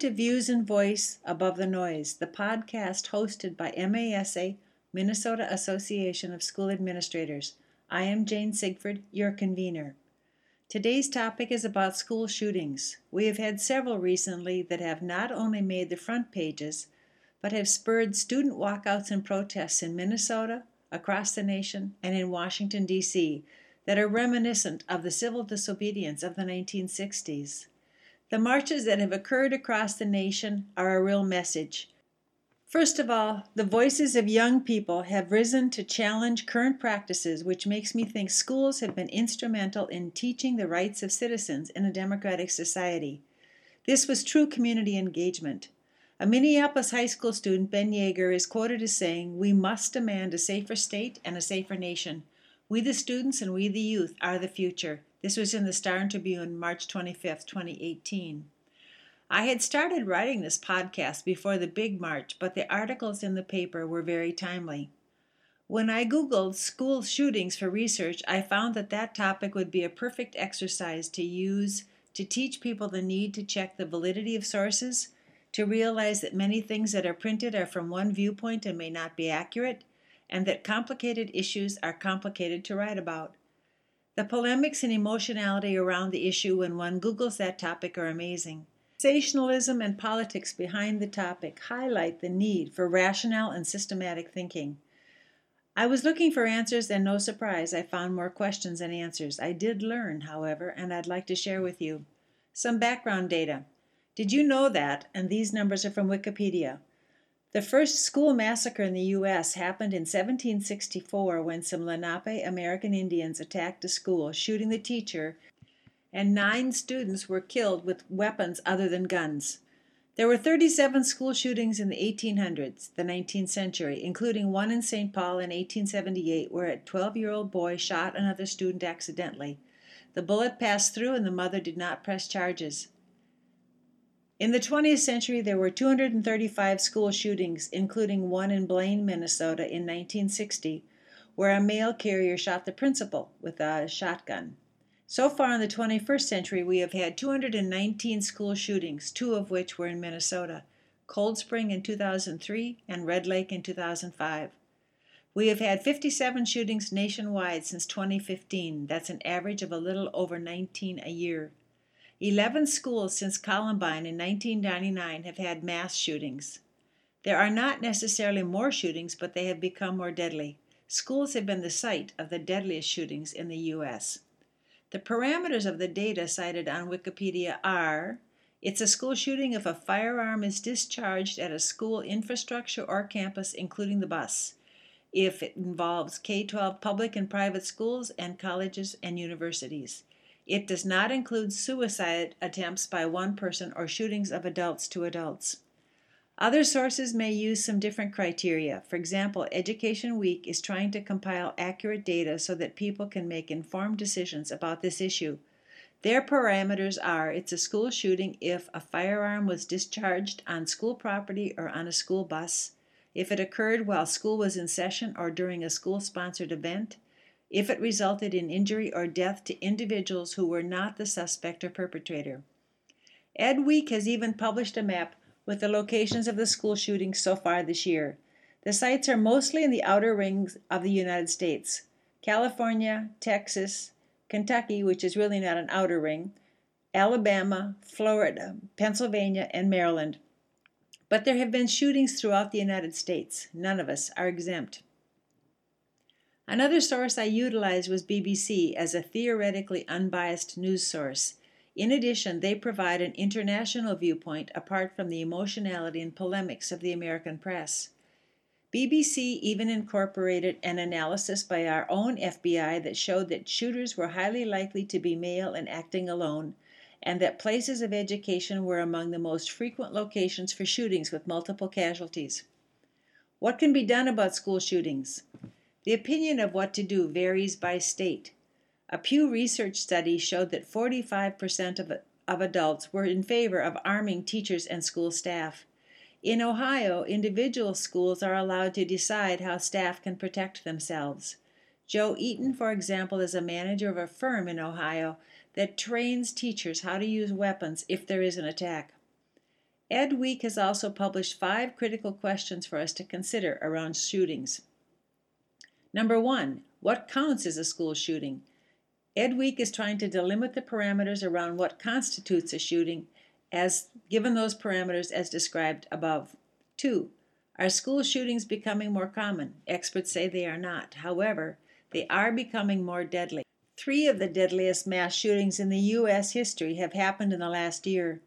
To Views and Voice Above the Noise, the podcast hosted by MASA, Minnesota Association of School Administrators. I am Jane Sigford, your convener. Today's topic is about school shootings. We have had several recently that have not only made the front pages, but have spurred student walkouts and protests in Minnesota, across the nation, and in Washington, D.C., that are reminiscent of the civil disobedience of the 1960s. The marches that have occurred across the nation are a real message. First of all, the voices of young people have risen to challenge current practices, which makes me think schools have been instrumental in teaching the rights of citizens in a democratic society. This was true community engagement. A Minneapolis high school student, Ben Yeager, is quoted as saying, We must demand a safer state and a safer nation. We, the students, and we, the youth, are the future. This was in the Star and Tribune, March 25, 2018. I had started writing this podcast before the big march, but the articles in the paper were very timely. When I Googled school shootings for research, I found that that topic would be a perfect exercise to use to teach people the need to check the validity of sources, to realize that many things that are printed are from one viewpoint and may not be accurate, and that complicated issues are complicated to write about. The polemics and emotionality around the issue when one Googles that topic are amazing. Sensationalism and politics behind the topic highlight the need for rational and systematic thinking. I was looking for answers, and no surprise, I found more questions than answers. I did learn, however, and I'd like to share with you some background data. Did you know that, and these numbers are from Wikipedia, the first school massacre in the U.S. happened in 1764 when some Lenape American Indians attacked a school, shooting the teacher, and nine students were killed with weapons other than guns. There were 37 school shootings in the 1800s, the 19th century, including one in St. Paul in 1878 where a 12 year old boy shot another student accidentally. The bullet passed through and the mother did not press charges. In the 20th century, there were 235 school shootings, including one in Blaine, Minnesota in 1960, where a mail carrier shot the principal with a shotgun. So far in the 21st century, we have had 219 school shootings, two of which were in Minnesota Cold Spring in 2003 and Red Lake in 2005. We have had 57 shootings nationwide since 2015. That's an average of a little over 19 a year. 11 schools since Columbine in 1999 have had mass shootings. There are not necessarily more shootings, but they have become more deadly. Schools have been the site of the deadliest shootings in the U.S. The parameters of the data cited on Wikipedia are it's a school shooting if a firearm is discharged at a school infrastructure or campus, including the bus, if it involves K 12 public and private schools and colleges and universities it does not include suicide attempts by one person or shootings of adults to adults. Other sources may use some different criteria. For example, Education Week is trying to compile accurate data so that people can make informed decisions about this issue. Their parameters are it's a school shooting if a firearm was discharged on school property or on a school bus, if it occurred while school was in session or during a school sponsored event, if it resulted in injury or death to individuals who were not the suspect or perpetrator. Ed Week has even published a map with the locations of the school shootings so far this year. The sites are mostly in the outer rings of the United States California, Texas, Kentucky, which is really not an outer ring, Alabama, Florida, Pennsylvania, and Maryland. But there have been shootings throughout the United States. None of us are exempt. Another source I utilized was BBC as a theoretically unbiased news source. In addition, they provide an international viewpoint apart from the emotionality and polemics of the American press. BBC even incorporated an analysis by our own FBI that showed that shooters were highly likely to be male and acting alone, and that places of education were among the most frequent locations for shootings with multiple casualties. What can be done about school shootings? The opinion of what to do varies by state. A Pew Research study showed that 45% of, of adults were in favor of arming teachers and school staff. In Ohio, individual schools are allowed to decide how staff can protect themselves. Joe Eaton, for example, is a manager of a firm in Ohio that trains teachers how to use weapons if there is an attack. Ed Week has also published five critical questions for us to consider around shootings. Number one, what counts as a school shooting? Ed Week is trying to delimit the parameters around what constitutes a shooting as given those parameters as described above. Two, are school shootings becoming more common? Experts say they are not. However, they are becoming more deadly. Three of the deadliest mass shootings in the U.S. history have happened in the last year.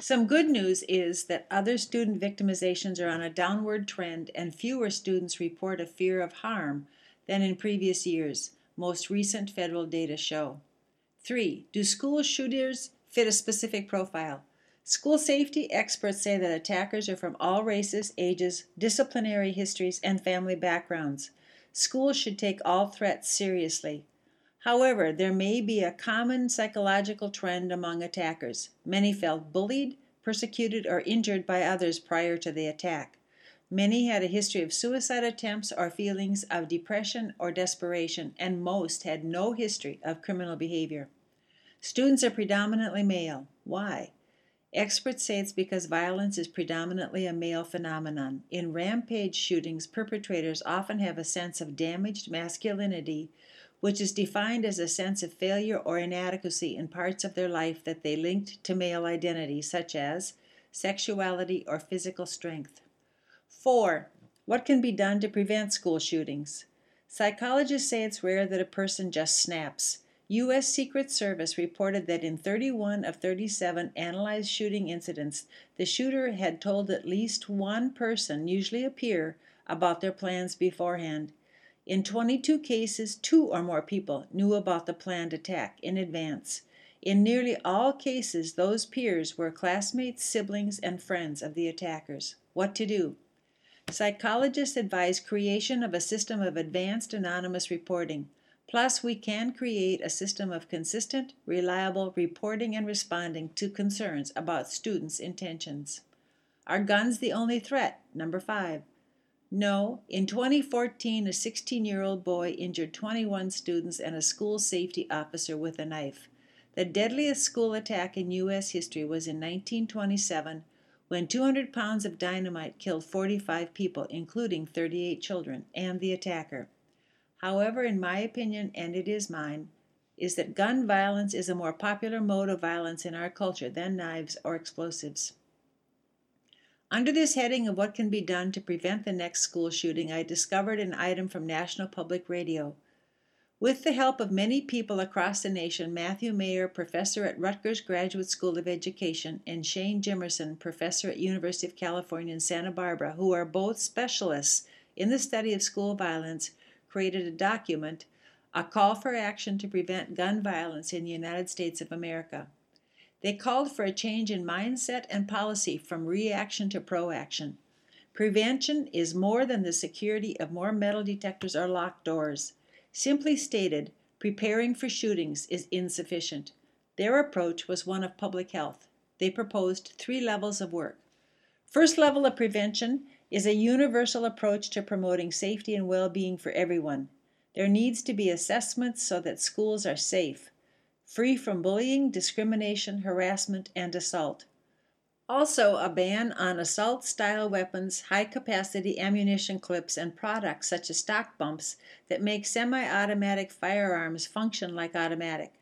Some good news is that other student victimizations are on a downward trend and fewer students report a fear of harm than in previous years, most recent federal data show. 3. Do school shooters fit a specific profile? School safety experts say that attackers are from all races, ages, disciplinary histories, and family backgrounds. Schools should take all threats seriously. However, there may be a common psychological trend among attackers. Many felt bullied, persecuted, or injured by others prior to the attack. Many had a history of suicide attempts or feelings of depression or desperation, and most had no history of criminal behavior. Students are predominantly male. Why? Experts say it's because violence is predominantly a male phenomenon. In rampage shootings, perpetrators often have a sense of damaged masculinity, which is defined as a sense of failure or inadequacy in parts of their life that they linked to male identity, such as sexuality or physical strength. 4. What can be done to prevent school shootings? Psychologists say it's rare that a person just snaps. U.S. Secret Service reported that in 31 of 37 analyzed shooting incidents, the shooter had told at least one person, usually a peer, about their plans beforehand. In 22 cases, two or more people knew about the planned attack in advance. In nearly all cases, those peers were classmates, siblings, and friends of the attackers. What to do? Psychologists advise creation of a system of advanced anonymous reporting. Plus, we can create a system of consistent, reliable reporting and responding to concerns about students' intentions. Are guns the only threat? Number five. No, in 2014, a 16 year old boy injured 21 students and a school safety officer with a knife. The deadliest school attack in U.S. history was in 1927 when 200 pounds of dynamite killed 45 people, including 38 children, and the attacker. However, in my opinion, and it is mine, is that gun violence is a more popular mode of violence in our culture than knives or explosives. Under this heading of what can be done to prevent the next school shooting, I discovered an item from National Public Radio. With the help of many people across the nation, Matthew Mayer, professor at Rutgers Graduate School of Education, and Shane Jimerson, professor at University of California in Santa Barbara, who are both specialists in the study of school violence, created a document, A Call for Action to Prevent Gun Violence in the United States of America. They called for a change in mindset and policy from reaction to proaction. Prevention is more than the security of more metal detectors or locked doors. Simply stated, preparing for shootings is insufficient. Their approach was one of public health. They proposed three levels of work. First level of prevention is a universal approach to promoting safety and well being for everyone. There needs to be assessments so that schools are safe, free from bullying, discrimination, harassment, and assault. Also, a ban on assault style weapons, high capacity ammunition clips, and products such as stock bumps that make semi automatic firearms function like automatic.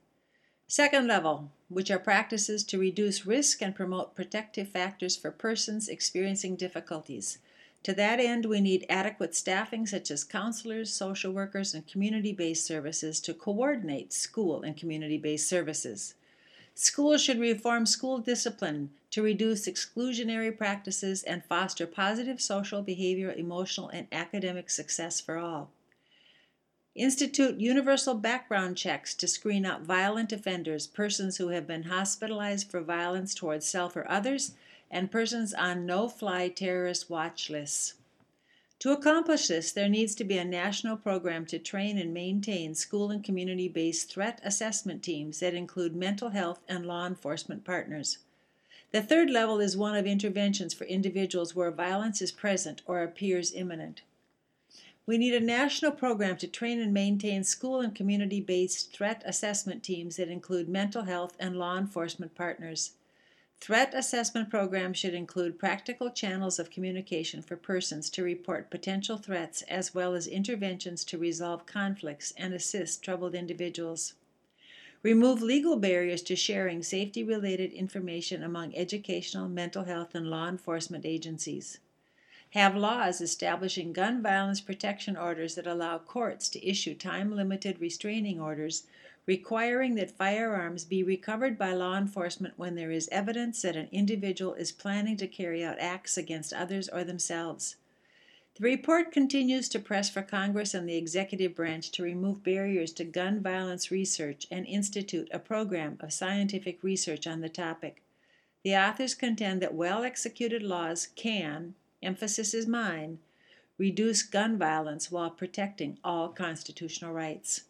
Second level, which are practices to reduce risk and promote protective factors for persons experiencing difficulties. To that end, we need adequate staffing, such as counselors, social workers, and community based services, to coordinate school and community based services. Schools should reform school discipline to reduce exclusionary practices and foster positive social, behavioral, emotional, and academic success for all. Institute universal background checks to screen out violent offenders, persons who have been hospitalized for violence towards self or others, and persons on no fly terrorist watch lists. To accomplish this, there needs to be a national program to train and maintain school and community based threat assessment teams that include mental health and law enforcement partners. The third level is one of interventions for individuals where violence is present or appears imminent. We need a national program to train and maintain school and community based threat assessment teams that include mental health and law enforcement partners. Threat assessment programs should include practical channels of communication for persons to report potential threats as well as interventions to resolve conflicts and assist troubled individuals. Remove legal barriers to sharing safety related information among educational, mental health, and law enforcement agencies. Have laws establishing gun violence protection orders that allow courts to issue time limited restraining orders requiring that firearms be recovered by law enforcement when there is evidence that an individual is planning to carry out acts against others or themselves. The report continues to press for Congress and the executive branch to remove barriers to gun violence research and institute a program of scientific research on the topic. The authors contend that well executed laws can, emphasis is mine, reduce gun violence while protecting all constitutional rights.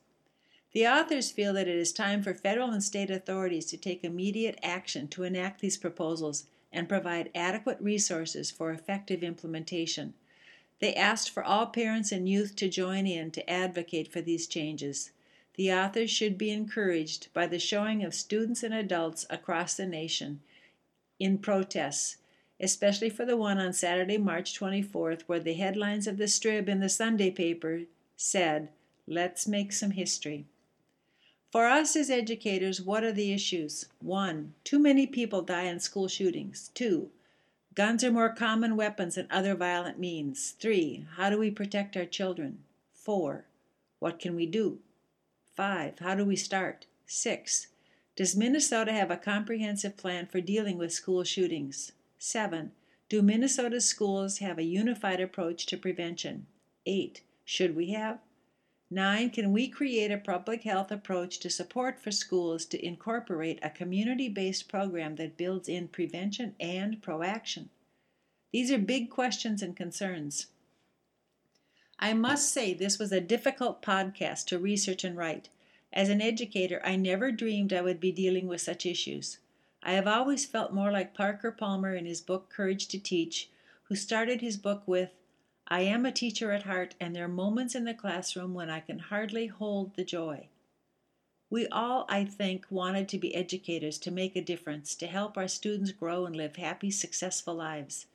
The authors feel that it is time for federal and state authorities to take immediate action to enact these proposals and provide adequate resources for effective implementation. They asked for all parents and youth to join in to advocate for these changes. The authors should be encouraged by the showing of students and adults across the nation in protests, especially for the one on Saturday, March 24th, where the headlines of the strip in the Sunday paper said, Let's make some history. For us as educators, what are the issues? 1. Too many people die in school shootings. 2. Guns are more common weapons than other violent means. 3. How do we protect our children? 4. What can we do? 5. How do we start? 6. Does Minnesota have a comprehensive plan for dealing with school shootings? 7. Do Minnesota's schools have a unified approach to prevention? 8. Should we have? 9. Can we create a public health approach to support for schools to incorporate a community based program that builds in prevention and proaction? These are big questions and concerns. I must say, this was a difficult podcast to research and write. As an educator, I never dreamed I would be dealing with such issues. I have always felt more like Parker Palmer in his book Courage to Teach, who started his book with I am a teacher at heart, and there are moments in the classroom when I can hardly hold the joy. We all, I think, wanted to be educators to make a difference, to help our students grow and live happy, successful lives.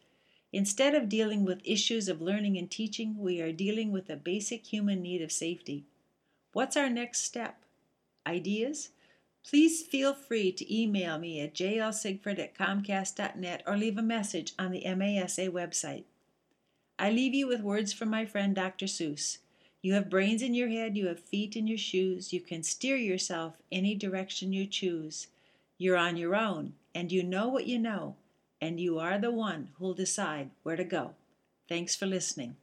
Instead of dealing with issues of learning and teaching, we are dealing with a basic human need of safety. What's our next step? Ideas? Please feel free to email me at jlsigford at comcast.net or leave a message on the MASA website. I leave you with words from my friend Dr. Seuss. You have brains in your head, you have feet in your shoes, you can steer yourself any direction you choose. You're on your own, and you know what you know, and you are the one who'll decide where to go. Thanks for listening.